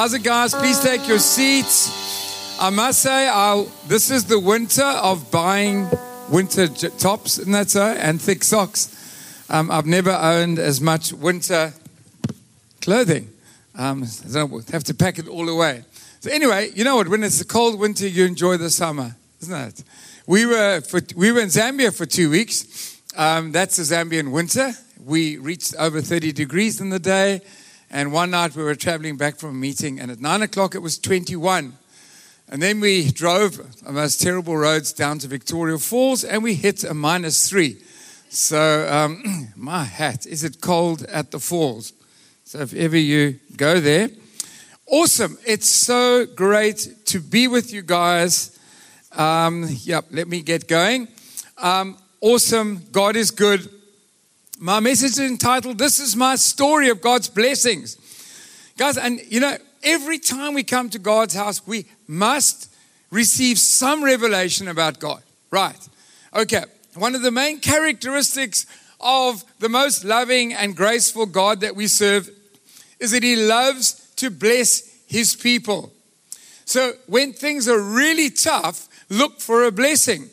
It, guys? Please take your seats. I must say, I'll, this is the winter of buying winter j- tops, isn't that so? And thick socks. Um, I've never owned as much winter clothing. Um, I have to pack it all away. So anyway, you know what? When it's a cold winter, you enjoy the summer, isn't it? We were for, we were in Zambia for two weeks. Um, that's the Zambian winter. We reached over 30 degrees in the day. And one night we were traveling back from a meeting, and at nine o'clock it was 21. And then we drove the most terrible roads down to Victoria Falls, and we hit a minus three. So, um, my hat, is it cold at the falls? So, if ever you go there, awesome. It's so great to be with you guys. Um, yep, let me get going. Um, awesome. God is good. My message is entitled, This is My Story of God's Blessings. Guys, and you know, every time we come to God's house, we must receive some revelation about God. Right. Okay. One of the main characteristics of the most loving and graceful God that we serve is that He loves to bless His people. So when things are really tough, look for a blessing.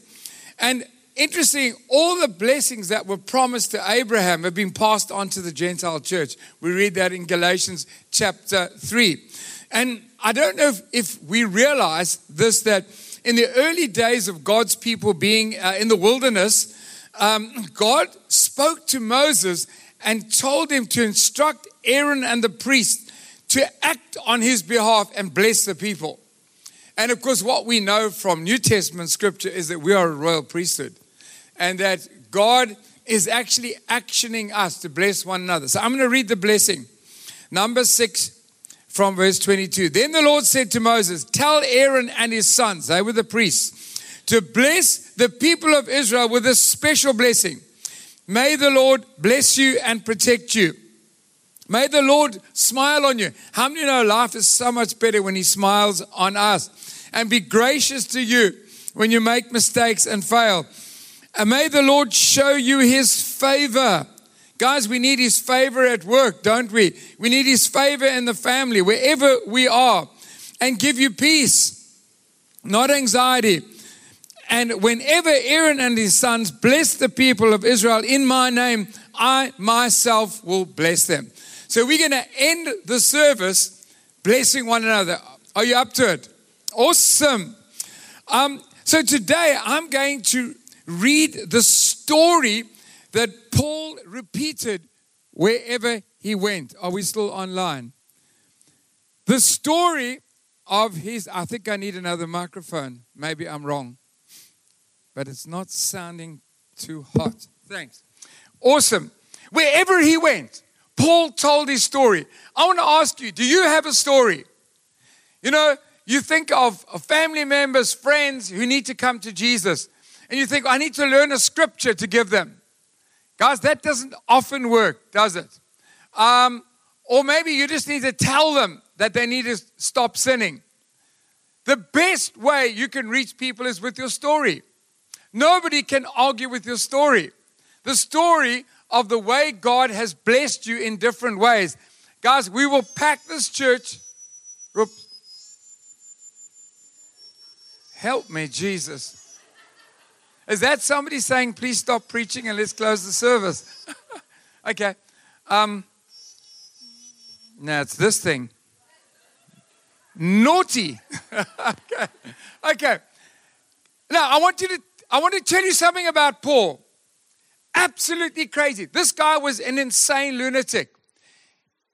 And interesting, all the blessings that were promised to Abraham have been passed on to the Gentile church. We read that in Galatians chapter 3. And I don't know if, if we realize this that in the early days of God's people being uh, in the wilderness, um, God spoke to Moses and told him to instruct Aaron and the priest to act on his behalf and bless the people. And of course, what we know from New Testament scripture is that we are a royal priesthood and that God is actually actioning us to bless one another. So I'm going to read the blessing. Number six from verse 22. Then the Lord said to Moses, Tell Aaron and his sons, they were the priests, to bless the people of Israel with a special blessing. May the Lord bless you and protect you. May the Lord smile on you. How many know life is so much better when He smiles on us? And be gracious to you when you make mistakes and fail. And may the Lord show you his favor. Guys, we need his favor at work, don't we? We need his favor in the family, wherever we are, and give you peace, not anxiety. And whenever Aaron and his sons bless the people of Israel in my name, I myself will bless them. So we're going to end the service blessing one another. Are you up to it? Awesome. Um, so today I'm going to read the story that Paul repeated wherever he went. Are we still online? The story of his, I think I need another microphone. Maybe I'm wrong, but it's not sounding too hot. Thanks. Awesome. Wherever he went, Paul told his story. I want to ask you do you have a story? You know, you think of, family members, friends who need to come to Jesus and you think, I need to learn a scripture to give them. Guys, that doesn't often work, does it? Um, or maybe you just need to tell them that they need to stop sinning. The best way you can reach people is with your story. Nobody can argue with your story. The story of the way God has blessed you in different ways. Guys, we will pack this church. Help me, Jesus. Is that somebody saying, please stop preaching and let's close the service? okay. Um, now it's this thing. Naughty. okay. Okay. Now I want you to I want to tell you something about Paul. Absolutely crazy. This guy was an insane lunatic.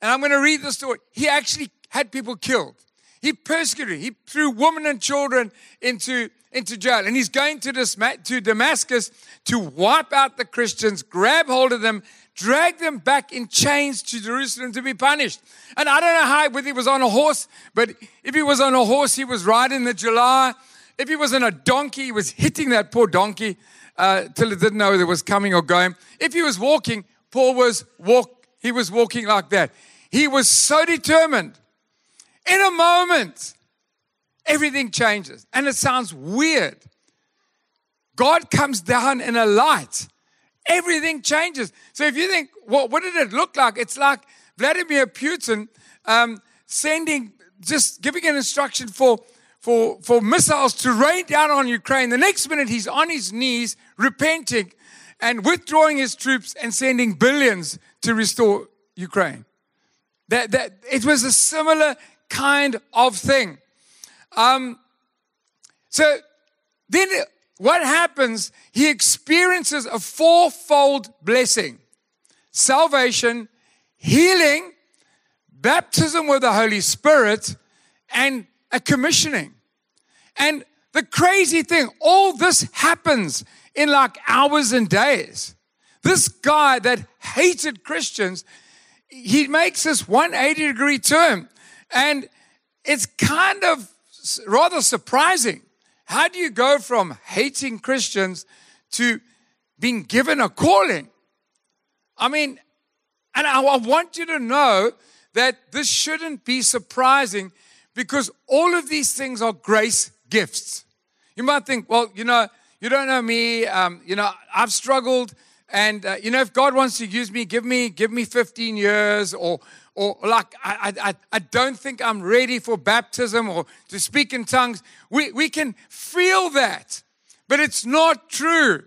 And I'm going to read the story. He actually had people killed. He persecuted. He threw women and children into into jail. And he's going to, this to Damascus to wipe out the Christians, grab hold of them, drag them back in chains to Jerusalem to be punished. And I don't know how, whether he was on a horse, but if he was on a horse, he was riding the July. If he was on a donkey, he was hitting that poor donkey uh, till it didn't know whether it was coming or going. If he was walking, Paul was walk. He was walking like that. He was so determined. In a moment, everything changes. And it sounds weird. God comes down in a light, everything changes. So if you think, well, what did it look like? It's like Vladimir Putin um, sending just giving an instruction for, for, for missiles to rain down on Ukraine. The next minute, he's on his knees, repenting and withdrawing his troops and sending billions to restore Ukraine. That, that, it was a similar kind of thing. Um, so then what happens? He experiences a fourfold blessing salvation, healing, baptism with the Holy Spirit, and a commissioning. And the crazy thing, all this happens in like hours and days. This guy that hated Christians, he makes this 180 degree turn. And it's kind of rather surprising. How do you go from hating Christians to being given a calling? I mean, and I, want you to know that this shouldn't be surprising because all of these things are grace gifts. You might think, well, you know, you don't know me. Um, you know, I've struggled, and uh, you know, if God wants to use me, give me, give me 15 years, or, or like, I, I, I don't think I'm ready for baptism or to speak in tongues. We, we can feel that, but it's not true.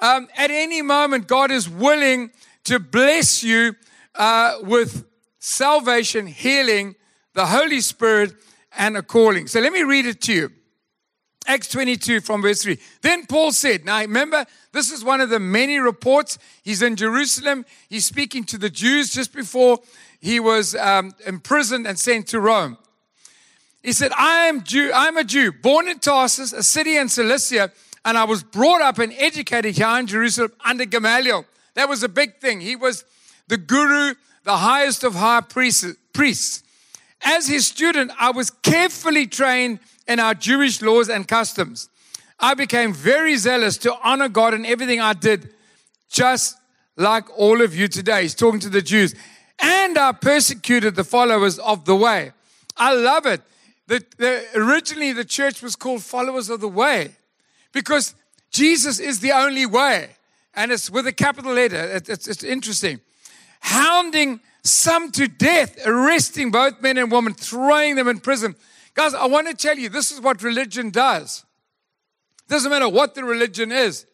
Um, at any moment, God is willing to bless you uh, with salvation, healing, the Holy Spirit, and a calling. So let me read it to you. Acts 22 from verse 3. Then Paul said, Now remember, this is one of the many reports. He's in Jerusalem. He's speaking to the Jews just before he was um, imprisoned and sent to Rome. He said, I am Jew, I'm a Jew, born in Tarsus, a city in Cilicia, and I was brought up and educated here in Jerusalem under Gamaliel. That was a big thing. He was the guru, the highest of high priests. As his student, I was carefully trained in our Jewish laws and customs. I became very zealous to honor God in everything I did, just like all of you today. He's talking to the Jews. And I persecuted the followers of the way. I love it. The, the, originally, the church was called followers of the way because Jesus is the only way. And it's with a capital letter. It, it's, it's interesting. Hounding some to death, arresting both men and women, throwing them in prison. Guys, I want to tell you this is what religion does. Doesn't matter what the religion is.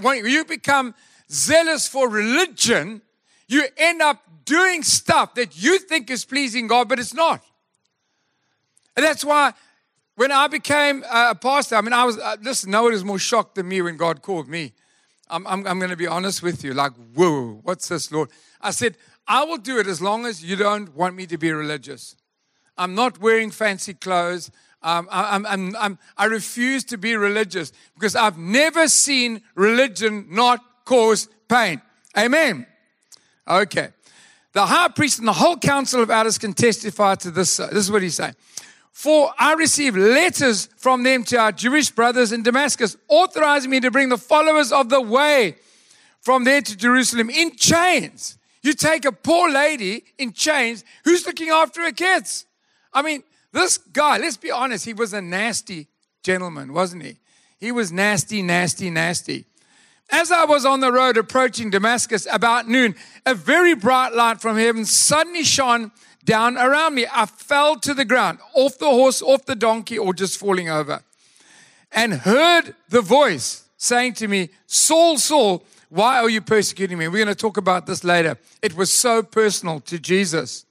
When you become zealous for religion, you end up doing stuff that you think is pleasing God, but it's not. And that's why when I became a pastor, I mean, I was, uh, listen, no one is more shocked than me when God called me. I'm, I'm, I'm going to be honest with you, like, whoa, what's this, Lord? I said, I will do it as long as you don't want me to be religious. I'm not wearing fancy clothes. Um, I, I'm, I'm, i refuse to be religious because I've never seen religion not cause pain. Amen. Okay. The high priest and the whole council of elders can testify to this. Uh, this is what he's saying. For I received letters from them to our Jewish brothers in Damascus, authorizing me to bring the followers of the way from there to Jerusalem in chains. You take a poor lady in chains who's looking after her kids. I mean, this guy, let's be honest, he was a nasty gentleman, wasn't he? He was nasty, nasty, nasty. As I was on the road approaching Damascus about noon, a very bright light from heaven suddenly shone down around me. I fell to the ground, off the horse, off the donkey, or just falling over, and heard the voice saying to me, Saul, Saul, why are you persecuting me? We're going to talk about this later. It was so personal to Jesus.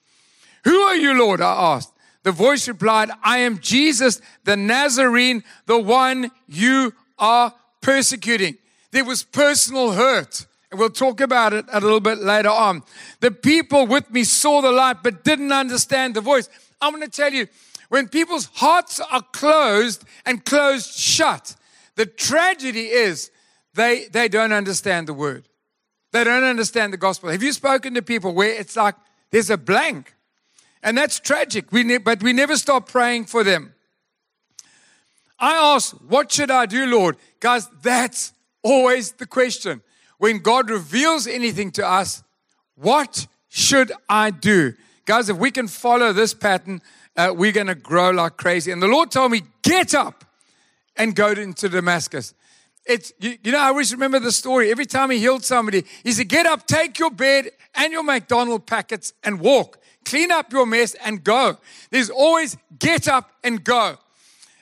Who are you, Lord? I asked. The voice replied, I am Jesus, the Nazarene, the one you are persecuting. There was personal hurt. And we'll talk about it a little bit later on. The people with me saw the light but didn't understand the voice. I'm going to tell you, when people's hearts are closed and closed shut, the tragedy is they, they don't understand the word. They don't understand the gospel. Have you spoken to people where it's like there's a blank? And that's tragic, we ne- but we never stop praying for them. I ask, What should I do, Lord? Guys, that's always the question. When God reveals anything to us, what should I do? Guys, if we can follow this pattern, uh, we're going to grow like crazy. And the Lord told me, Get up and go into Damascus. It's, you, you know, I always remember the story. Every time he healed somebody, he said, Get up, take your bed and your McDonald packets and walk. clean up your mess and go. There's always get up and go.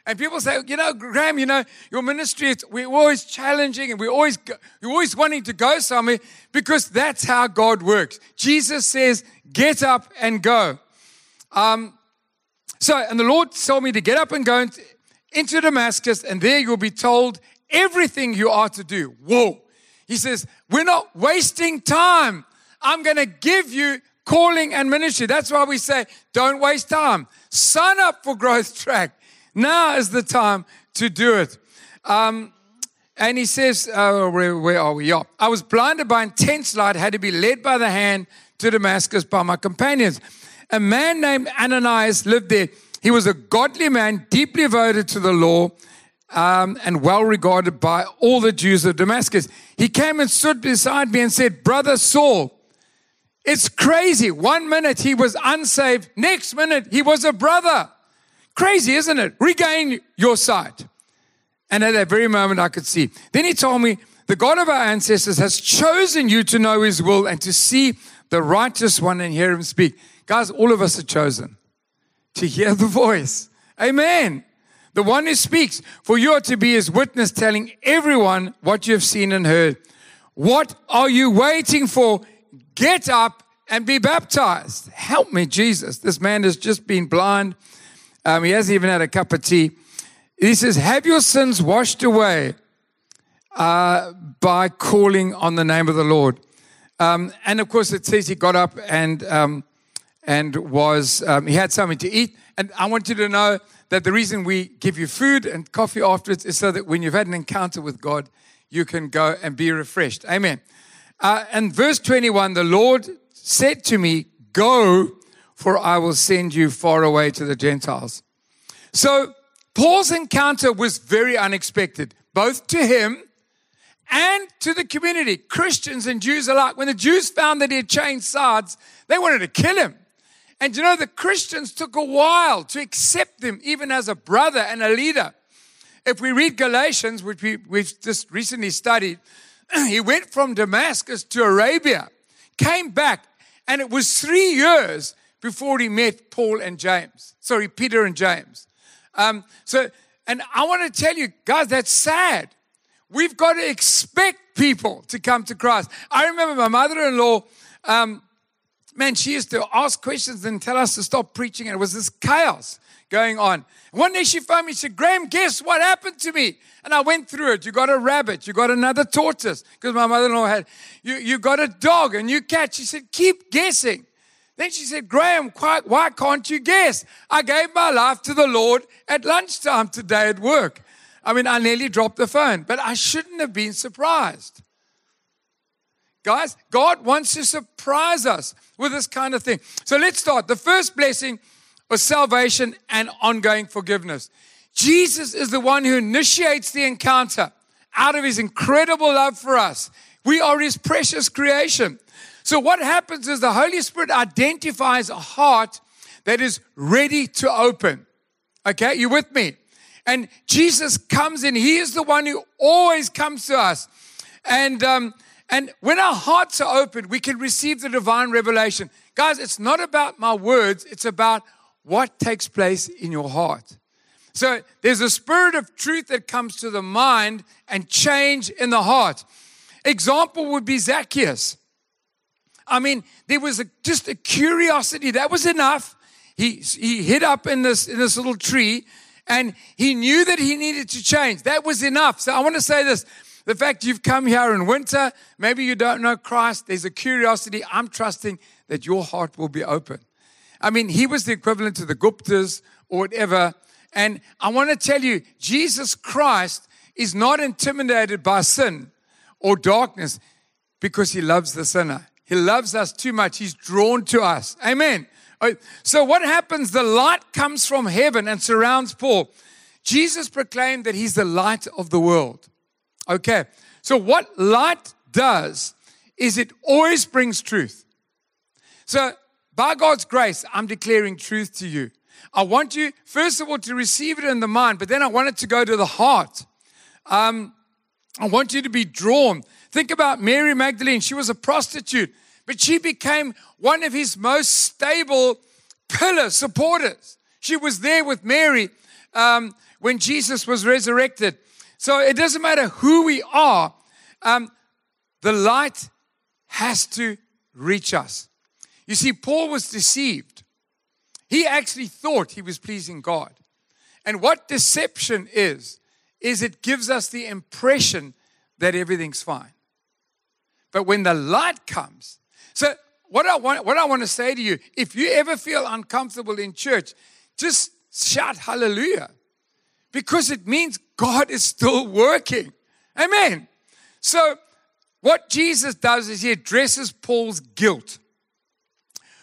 And people say, you know, Graham, you know, your ministry, we're always challenging and we're always, you're always wanting to go somewhere because that's how God works. Jesus says, get up and go. Um, so, and the Lord told me to get up and go into Damascus, and there you'll be told everything you are to do. Whoa. He says, we're not wasting time. I'm going to give you calling and ministry. That's why we say, don't waste time. Sign up for Growth Track. Now is the time to do it. Um, and he says, uh, where, where, are we? Yeah. I was blinded by intense light, had to be led by the hand to Damascus by my companions. A man named Ananias lived there. He was a godly man, deeply devoted to the law, um, and well regarded by all the Jews of Damascus. He came and stood beside me and said, Brother Saul, it's crazy. One minute he was unsaved, next minute he was a brother. Crazy, isn't it? Regain your sight. And at that very moment, I could see. Then he told me, The God of our ancestors has chosen you to know his will and to see the righteous one and hear him speak. Guys, all of us are chosen to hear the voice. Amen. The one who speaks, for you are to be his witness, telling everyone what you have seen and heard. What are you waiting for? Get up and be baptized. Help me, Jesus. This man has just been blind um, he hasn't even had a cup of tea. He says, Have your sins washed away uh, by calling on the name of the Lord. Um, and of course, it says he got up and, um, and was, um, he had something to eat. And I want you to know that the reason we give you food and coffee afterwards is so that when you've had an encounter with God, you can go and be refreshed. Amen. Uh, and verse 21 the Lord said to me, Go for I will send you far away to the Gentiles. So Paul's encounter was very unexpected, both to him and to the community, Christians and Jews alike. When the Jews found that he had changed sides, they wanted to kill him. And you know, the Christians took a while to accept him, even as a brother and a leader. If we read Galatians, which we, we've just recently studied, he went from Damascus to Arabia, came back, and it was three years before he met Paul and James. Sorry, Peter and James. Um, so, and I want to tell you, guys, that's sad. We've got to expect people to come to Christ. I remember my mother in law, um, man, she used to ask questions and tell us to stop preaching, and it was this chaos going on. One day she phoned me, she said, Graham, guess what happened to me? And I went through it. You got a rabbit, you got another tortoise, because my mother in law had, you, you got a dog, a new cat. She said, keep guessing. Then she said, Graham, why can't you guess? I gave my life to the Lord at lunchtime today at work. I mean, I nearly dropped the phone, but I shouldn't have been surprised. Guys, God wants to surprise us with this kind of thing. So let's start. The first blessing was salvation and ongoing forgiveness. Jesus is the one who initiates the encounter out of his incredible love for us. We are his precious creation. So what happens is the Holy Spirit identifies a heart that is ready to open. Okay, you with me? And Jesus comes in. He is the one who always comes to us. And um, and when our hearts are open, we can receive the divine revelation. Guys, it's not about my words, it's about what takes place in your heart. So there's a spirit of truth that comes to the mind and change in the heart. Example would be Zacchaeus. I mean, there was a, just a curiosity. That was enough. He, he hid up in this, in this little tree and he knew that he needed to change. That was enough. So I want to say this. The fact you've come here in winter, maybe you don't know Christ, there's a curiosity. I'm trusting that your heart will be open. I mean, he was the equivalent to the Guptas or whatever. And I want to tell you, Jesus Christ is not intimidated by sin or darkness because he loves the sinner. He loves us too much. He's drawn to us. Amen. So, what happens? The light comes from heaven and surrounds Paul. Jesus proclaimed that he's the light of the world. Okay. So, what light does is it always brings truth. So, by God's grace, I'm declaring truth to you. I want you, first of all, to receive it in the mind, but then I want it to go to the heart. Um, I want you to be drawn. Think about Mary Magdalene. She was a prostitute. but she became one of his most stable pillar supporters. She was there with Mary um, when Jesus was resurrected. So it doesn't matter who we are, um, the light has to reach us. You see, Paul was deceived. He actually thought he was pleasing God. And what deception is, is it gives us the impression that everything's fine. But when the light comes, so what I want, what I want to say to you, if you ever feel uncomfortable in church, just shout hallelujah. Because it means God is still working. Amen. So what Jesus does is he addresses Paul's guilt,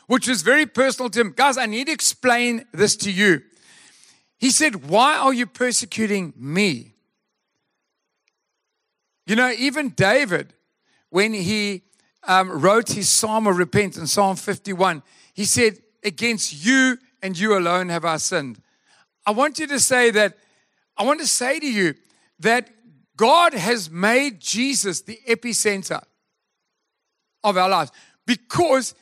which was very personal to him. Guys, I need to explain this to you. He said, Why are you persecuting me? You know, even David, when he um, wrote his psalm of repentance, Psalm 51, he said, Against you and you alone have I sinned. I want you to say that, I want to say to you that God has made Jesus the epicenter of our lives because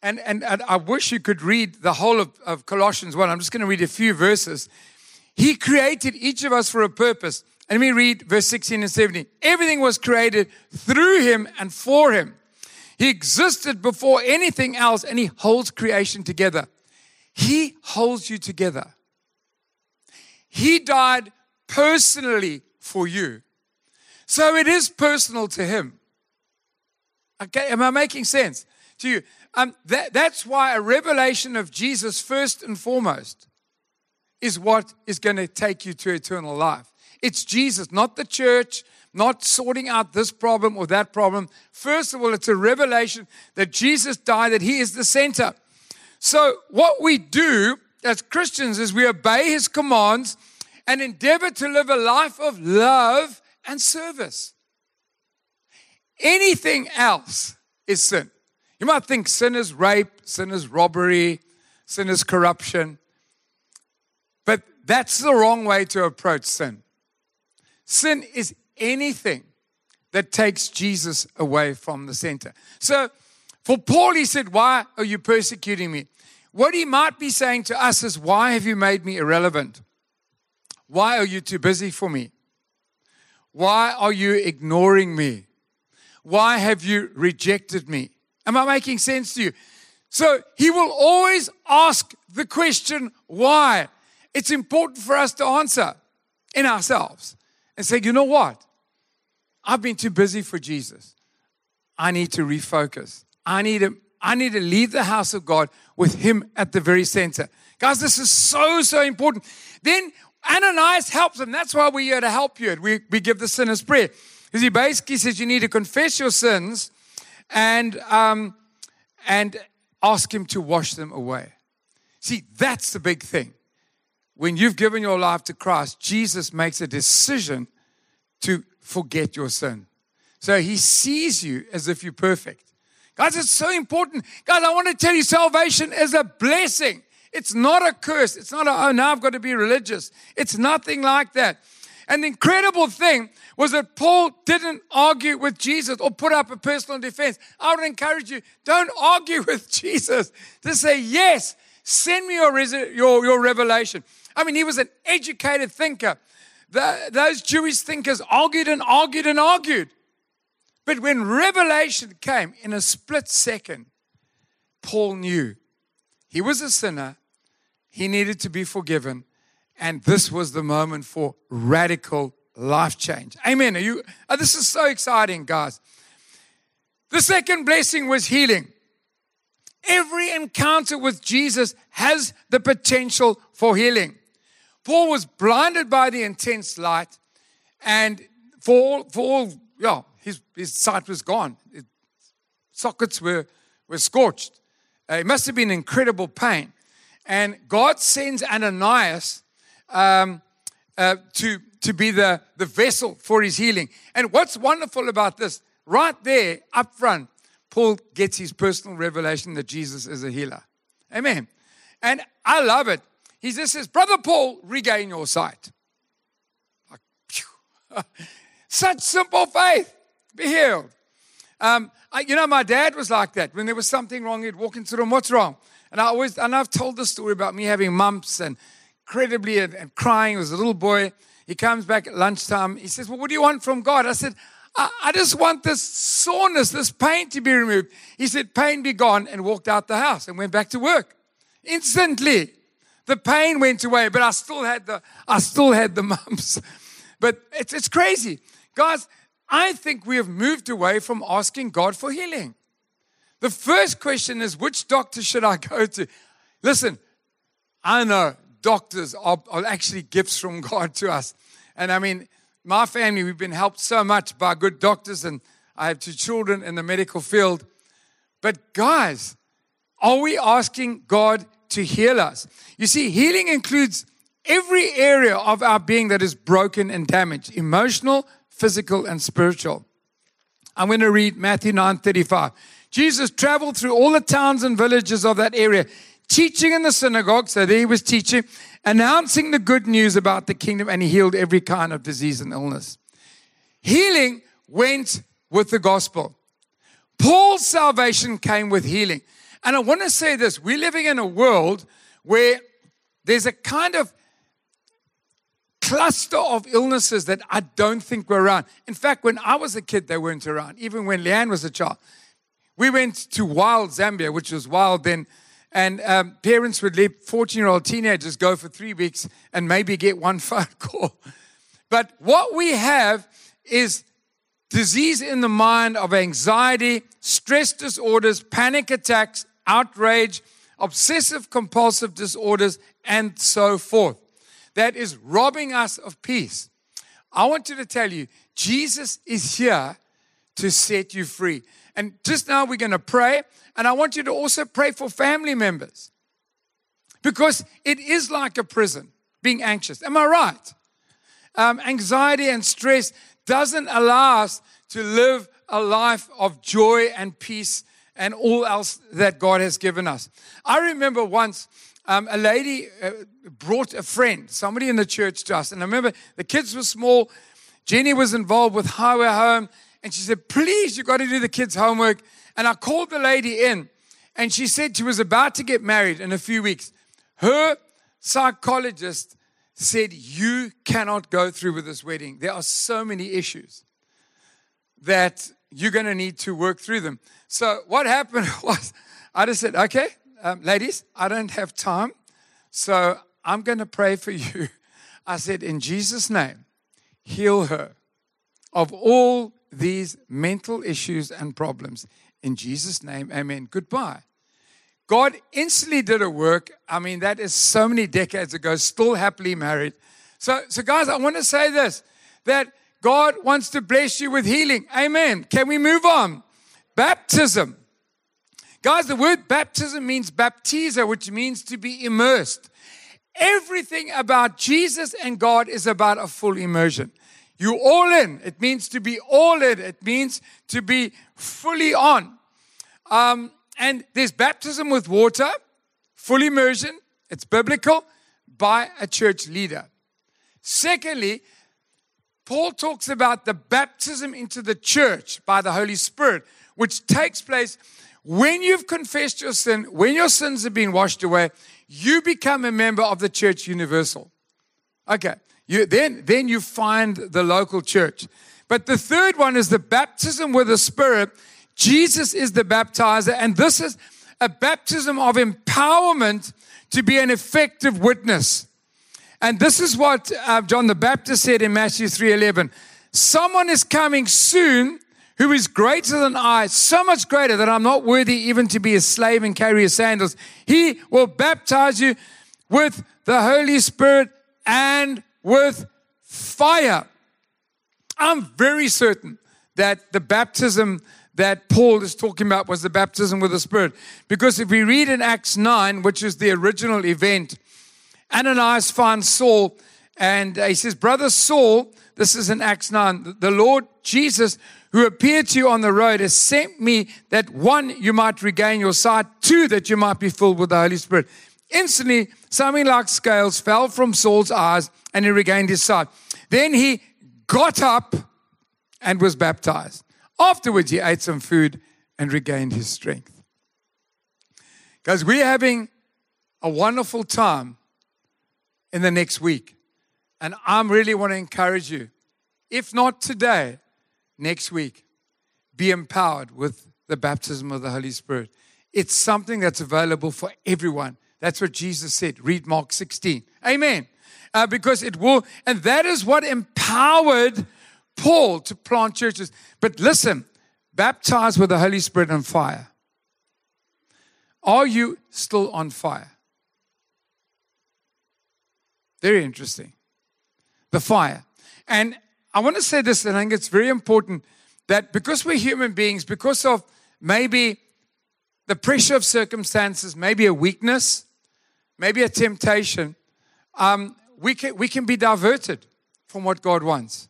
and, and, and I wish you could read the whole of, of Colossians 1. I'm just going to read a few verses. He created each of us for a purpose. And let me read verse 16 and 17. Everything was created through him and for him. He existed before anything else and he holds creation together. He holds you together. He died personally for you. So it is personal to him. Okay, am I making sense to you? Um, that, that's why a revelation of Jesus, first and foremost, is what is going to take you to eternal life. It's Jesus, not the church, not sorting out this problem or that problem. First of all, it's a revelation that Jesus died, that He is the center. So, what we do as Christians is we obey His commands and endeavor to live a life of love and service. Anything else is sin. You might think sin is rape, sin is robbery, sin is corruption. But that's the wrong way to approach sin. Sin is anything that takes Jesus away from the center. So for Paul, he said, Why are you persecuting me? What he might be saying to us is, Why have you made me irrelevant? Why are you too busy for me? Why are you ignoring me? Why have you rejected me? Am I making sense to you? So he will always ask the question, why? It's important for us to answer in ourselves and say, you know what? I've been too busy for Jesus. I need to refocus. I need to, I need to leave the house of God with him at the very center. Guys, this is so, so important. Then Ananias helps him. That's why we're here to help you. We, we give the sinner's prayer. Because he basically says you need to confess your sins and, um, and ask Him to wash them away. See, that's the big thing. When you've given your life to Christ, Jesus makes a decision to forget your sin. So He sees you as if you're perfect. Guys, it's so important. Guys, I want to tell you salvation is a blessing. It's not a curse. It's not a, oh, now I've got to be religious. It's nothing like that. And the incredible thing was that Paul didn't argue with Jesus or put up a personal defense. I would encourage you, don't argue with Jesus. Just say, yes, send me your, your, your revelation. I mean, he was an educated thinker. The, those Jewish thinkers argued and argued and argued. But when revelation came in a split second, Paul knew he was a sinner, he needed to be forgiven, and this was the moment for radical life change. Amen. Are you? Oh, this is so exciting, guys. The second blessing was healing. Every encounter with Jesus has the potential for healing. Paul was blinded by the intense light, and for all, for all yeah, his, his sight was gone. His sockets were, were scorched. Uh, it must have been incredible pain. And God sends Ananias um, uh, to to be the, the vessel for his healing. And what's wonderful about this, right there up front, Paul gets his personal revelation that Jesus is a healer. Amen. And I love it. He just says, Brother Paul, regain your sight. Like, Such simple faith. Be healed. Um, I, you know, my dad was like that. When there was something wrong, he'd walk into the room, what's wrong? And I always, and I've told the story about me having mumps and incredibly and, and crying as a little boy. He comes back at lunchtime. He says, Well, what do you want from God? I said, I, I just want this soreness, this pain to be removed. He said, Pain be gone, and walked out the house and went back to work. Instantly. The pain went away, but I still had the I still had the mumps. But it's it's crazy. Guys, I think we have moved away from asking God for healing. The first question is which doctor should I go to? Listen, I know doctors are, are actually gifts from God to us. And I mean, my family, we've been helped so much by good doctors, and I have two children in the medical field. But guys, are we asking God to heal us? You see, healing includes every area of our being that is broken and damaged emotional, physical, and spiritual. I'm going to read Matthew 9 35. Jesus traveled through all the towns and villages of that area, teaching in the synagogue. So there he was teaching, announcing the good news about the kingdom, and he healed every kind of disease and illness. Healing went with the gospel. Paul's salvation came with healing. And I want to say this we're living in a world where there's a kind of cluster of illnesses that I don't think were around. In fact, when I was a kid, they weren't around, even when Leanne was a child. We went to wild Zambia, which was wild then, and um, parents would let 14 year old teenagers go for three weeks and maybe get one phone call. But what we have is disease in the mind of anxiety, stress disorders, panic attacks, outrage, obsessive compulsive disorders, and so forth. That is robbing us of peace. I want you to tell you, Jesus is here to set you free. And just now we're going to pray. And I want you to also pray for family members because it is like a prison being anxious. Am I right? Um, anxiety and stress doesn't allow us to live a life of joy and peace and all else that God has given us. I remember once um, a lady uh, brought a friend, somebody in the church to us. And I remember the kids were small. Jenny was involved with Highway Home. And she said, Please, you've got to do the kids' homework. And I called the lady in, and she said she was about to get married in a few weeks. Her psychologist said, You cannot go through with this wedding. There are so many issues that you're going to need to work through them. So, what happened was, I just said, Okay, um, ladies, I don't have time. So, I'm going to pray for you. I said, In Jesus' name, heal her of all these mental issues and problems. In Jesus' name, amen. Goodbye. God instantly did a work. I mean, that is so many decades ago, still happily married. So, so guys, I want to say this that God wants to bless you with healing. Amen. Can we move on? Baptism. Guys, the word baptism means baptizo, which means to be immersed. Everything about Jesus and God is about a full immersion. You all in. It means to be all in. It means to be fully on. Um, and there's baptism with water, full immersion. It's biblical by a church leader. Secondly, Paul talks about the baptism into the church by the Holy Spirit, which takes place when you've confessed your sin, when your sins have been washed away, you become a member of the church universal. Okay. You, then, then you find the local church. But the third one is the baptism with the Spirit. Jesus is the baptizer, and this is a baptism of empowerment to be an effective witness. And this is what uh, John the Baptist said in Matthew 3:11. Someone is coming soon who is greater than I, so much greater that I'm not worthy even to be a slave and carry his sandals. He will baptize you with the Holy Spirit and with fire. I'm very certain that the baptism that Paul is talking about was the baptism with the Spirit. Because if we read in Acts 9, which is the original event, Ananias finds Saul and uh, he says, Brother Saul, this is in Acts 9, the Lord Jesus, who appeared to you on the road, has sent me that one, you might regain your sight, two, that you might be filled with the Holy Spirit. Instantly, something like scales fell from Saul's eyes and he regained his sight. Then he got up and was baptized. Afterwards, he ate some food and regained his strength. Because we're having a wonderful time in the next week. And I'm really want to encourage you, if not today, next week, be empowered with the baptism of the Holy Spirit. It's something that's available for everyone. That's what Jesus said. Read Mark 16. Amen. Uh, because it will, and that is what empowered Paul to plant churches. But listen, baptized with the Holy Spirit and fire. Are you still on fire? Very interesting. The fire. And I want to say this, and I think it's very important that because we're human beings, because of maybe the pressure of circumstances, maybe a weakness, maybe a temptation, um, we, can, we can be diverted from what God wants.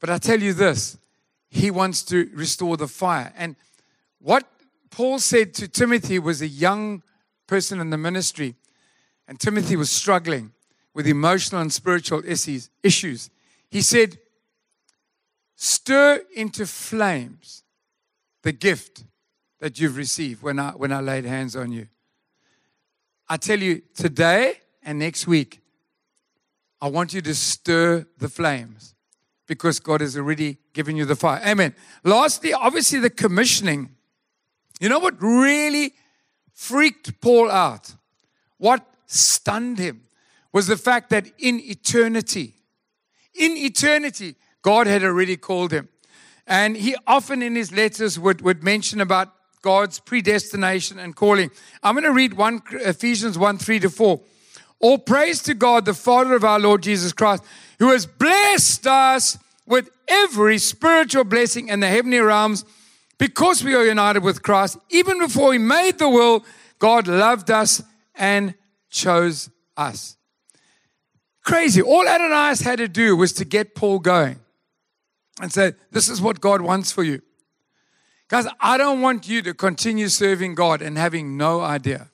But I tell you this He wants to restore the fire. And what Paul said to Timothy was a young person in the ministry, and Timothy was struggling with emotional and spiritual issues. He said, Stir into flames the gift that you've received when I, when I laid hands on you. I tell you, today and next week, I want you to stir the flames because God has already given you the fire. Amen. Lastly, obviously, the commissioning. You know what really freaked Paul out? What stunned him was the fact that in eternity, in eternity, God had already called him. And he often in his letters would, would mention about God's predestination and calling. I'm going to read one Ephesians 1 3 to 4. All praise to God, the Father of our Lord Jesus Christ, who has blessed us with every spiritual blessing in the heavenly realms because we are united with Christ. Even before He made the world, God loved us and chose us. Crazy. All Ananias had to do was to get Paul going and say, This is what God wants for you. Guys, I don't want you to continue serving God and having no idea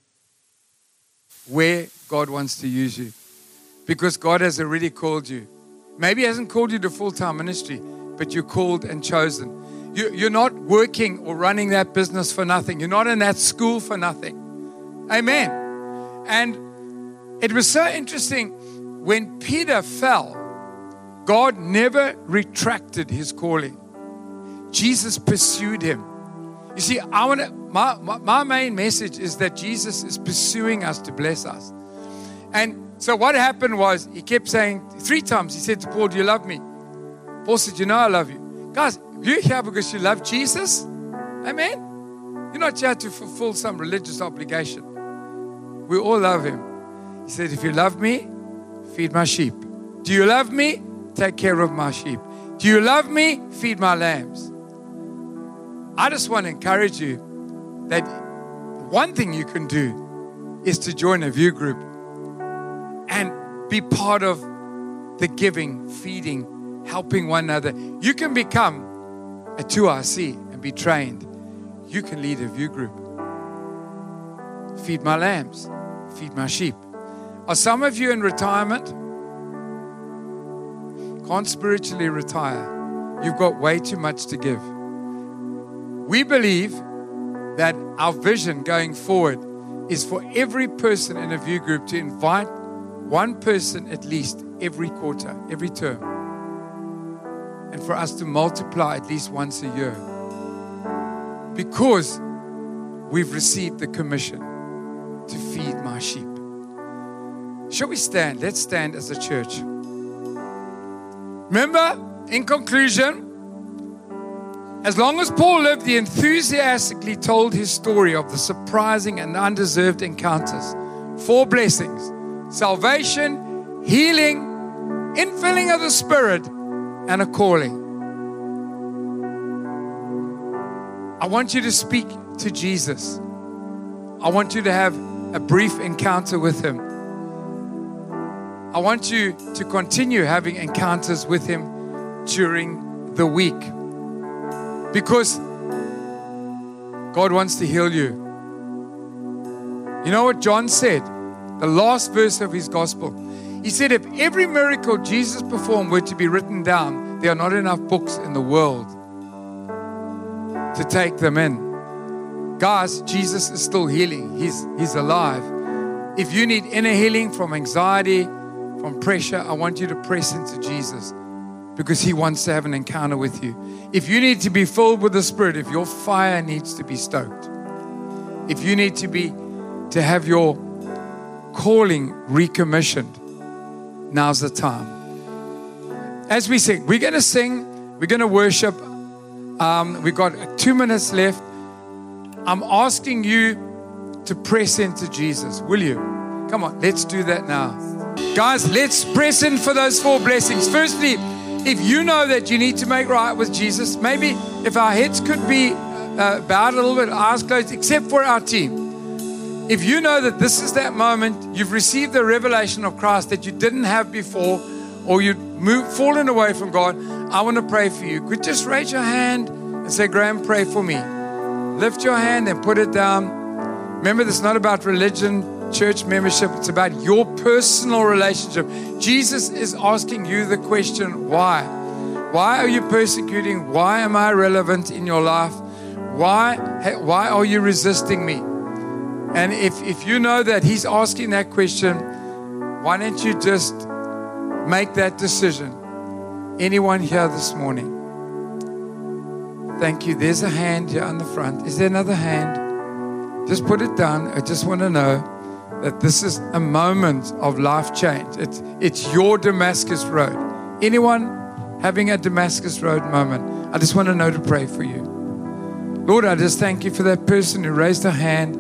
where God wants to use you because God has already called you. Maybe He hasn't called you to full time ministry, but you're called and chosen. You, are not working or running that business for nothing. You're not in that school for nothing. Amen. And it was so interesting when Peter fell, God never retracted his calling. Jesus pursued him. You see, I want to, my, my, my main message is that Jesus is pursuing us to bless us. And so what happened was he kept saying three times, he said to Paul, Do you love me? Paul said, You know I love you. Guys, you're here because you love Jesus. Amen. You're not here to fulfill some religious obligation. We all love him. He said, If you love me, feed my sheep. Do you love me? Take care of my sheep. Do you love me? Feed my lambs. I just want to encourage you that one thing you can do is to join a view group and be part of the giving, feeding, helping one another. You can become a 2RC and be trained. You can lead a view group. Feed my lambs, feed my sheep. Are some of you in retirement? Can't spiritually retire. You've got way too much to give. We believe that our vision going forward is for every person in a view group to invite one person at least every quarter, every term, and for us to multiply at least once a year because we've received the commission to feed my sheep. Shall we stand? Let's stand as a church. Remember, in conclusion, as long as Paul lived, he enthusiastically told his story of the surprising and undeserved encounters. Four blessings salvation, healing, infilling of the Spirit, and a calling. I want you to speak to Jesus. I want you to have a brief encounter with Him. I want you to continue having encounters with Him during the week because God wants to heal you. You know what John said? The last verse of his gospel. He said, If every miracle Jesus performed were to be written down, there are not enough books in the world to take them in. Guys, Jesus is still healing. He's, he's alive. If you need inner healing from anxiety, from pressure, I want you to press into Jesus because He wants to have an encounter with you. If you need to be filled with the Spirit, if your fire needs to be stoked, if you need to be to have your calling recommissioned, now's the time. As we sing, we're going to sing, we're going to worship. Um, we've got two minutes left. I'm asking you to press into Jesus. Will you? Come on, let's do that now. Guys, let's press in for those four blessings. Firstly, if you know that you need to make right with Jesus, maybe if our heads could be uh, bowed a little bit, eyes closed, except for our team. If you know that this is that moment, you've received the revelation of Christ that you didn't have before, or you've fallen away from God, I want to pray for you. Could just raise your hand and say, Graham, pray for me. Lift your hand and put it down. Remember, this is not about religion, church membership, it's about your personal relationship. Jesus is asking you the question, why? Why are you persecuting? Why am I relevant in your life? Why, why are you resisting me? And if, if you know that He's asking that question, why don't you just make that decision? Anyone here this morning? Thank you. There's a hand here on the front. Is there another hand? Just put it down. I just want to know that this is a moment of life change. It's, it's your Damascus Road. Anyone having a Damascus Road moment? I just want to know to pray for you. Lord, I just thank you for that person who raised her hand.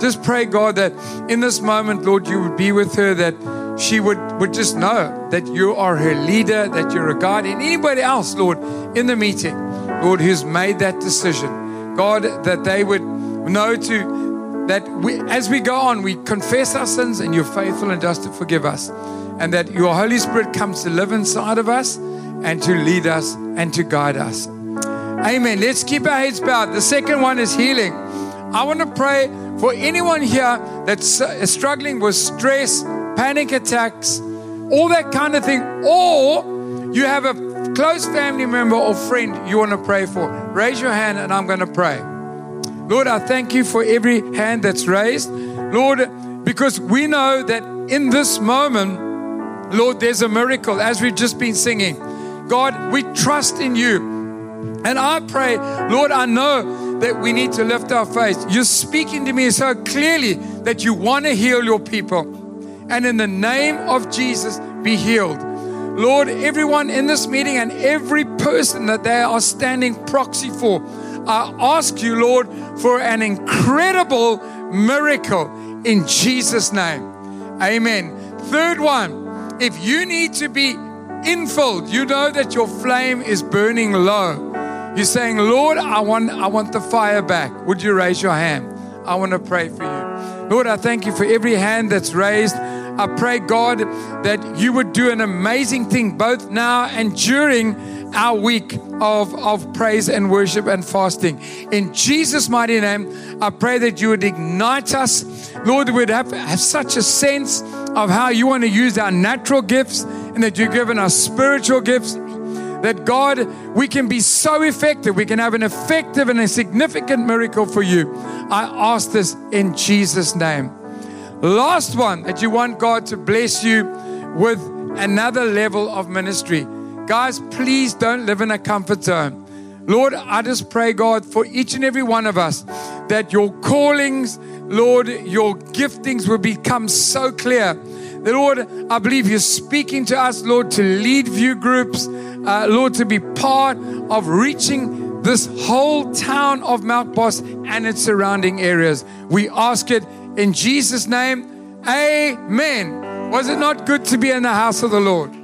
Just pray, God, that in this moment, Lord, you would be with her, that she would, would just know that you are her leader, that you're a guide, and anybody else, Lord, in the meeting, Lord, who's made that decision. God, that they would know to, that we, as we go on, we confess our sins and you're faithful and just to forgive us. And that your Holy Spirit comes to live inside of us and to lead us and to guide us. Amen. Let's keep our heads bowed. The second one is healing. I want to pray for anyone here that's struggling with stress, panic attacks, all that kind of thing, or you have a close family member or friend you want to pray for. Raise your hand and I'm going to pray. Lord, I thank you for every hand that's raised. Lord, because we know that in this moment, Lord, there's a miracle as we've just been singing. God, we trust in you. And I pray, Lord, I know that we need to lift our faith. You're speaking to me so clearly that you want to heal your people. And in the name of Jesus, be healed. Lord, everyone in this meeting and every person that they are standing proxy for, I ask you, Lord, for an incredible miracle in Jesus' name. Amen. Third one, if you need to be infilled, you know that your flame is burning low. You're saying, Lord, I want, I want the fire back. Would you raise your hand? I want to pray for you. Lord, I thank you for every hand that's raised. I pray, God, that you would do an amazing thing both now and during our week of, of praise and worship and fasting. In Jesus' mighty name, I pray that you would ignite us. Lord, we'd have, have such a sense of how you want to use our natural gifts and that you've given us spiritual gifts that God, we can be so effective. We can have an effective and a significant miracle for you. I ask this in Jesus' name. Last one that you want God to bless you with another level of ministry. Guys, please don't live in a comfort zone. Lord, I just pray, God, for each and every one of us that your callings, Lord, your giftings will become so clear. The Lord, I believe you're speaking to us, Lord, to lead view groups, uh, Lord, to be part of reaching this whole town of Melkbos and its surrounding areas. We ask it in Jesus' name. Amen. Was it not good to be in the house of the Lord?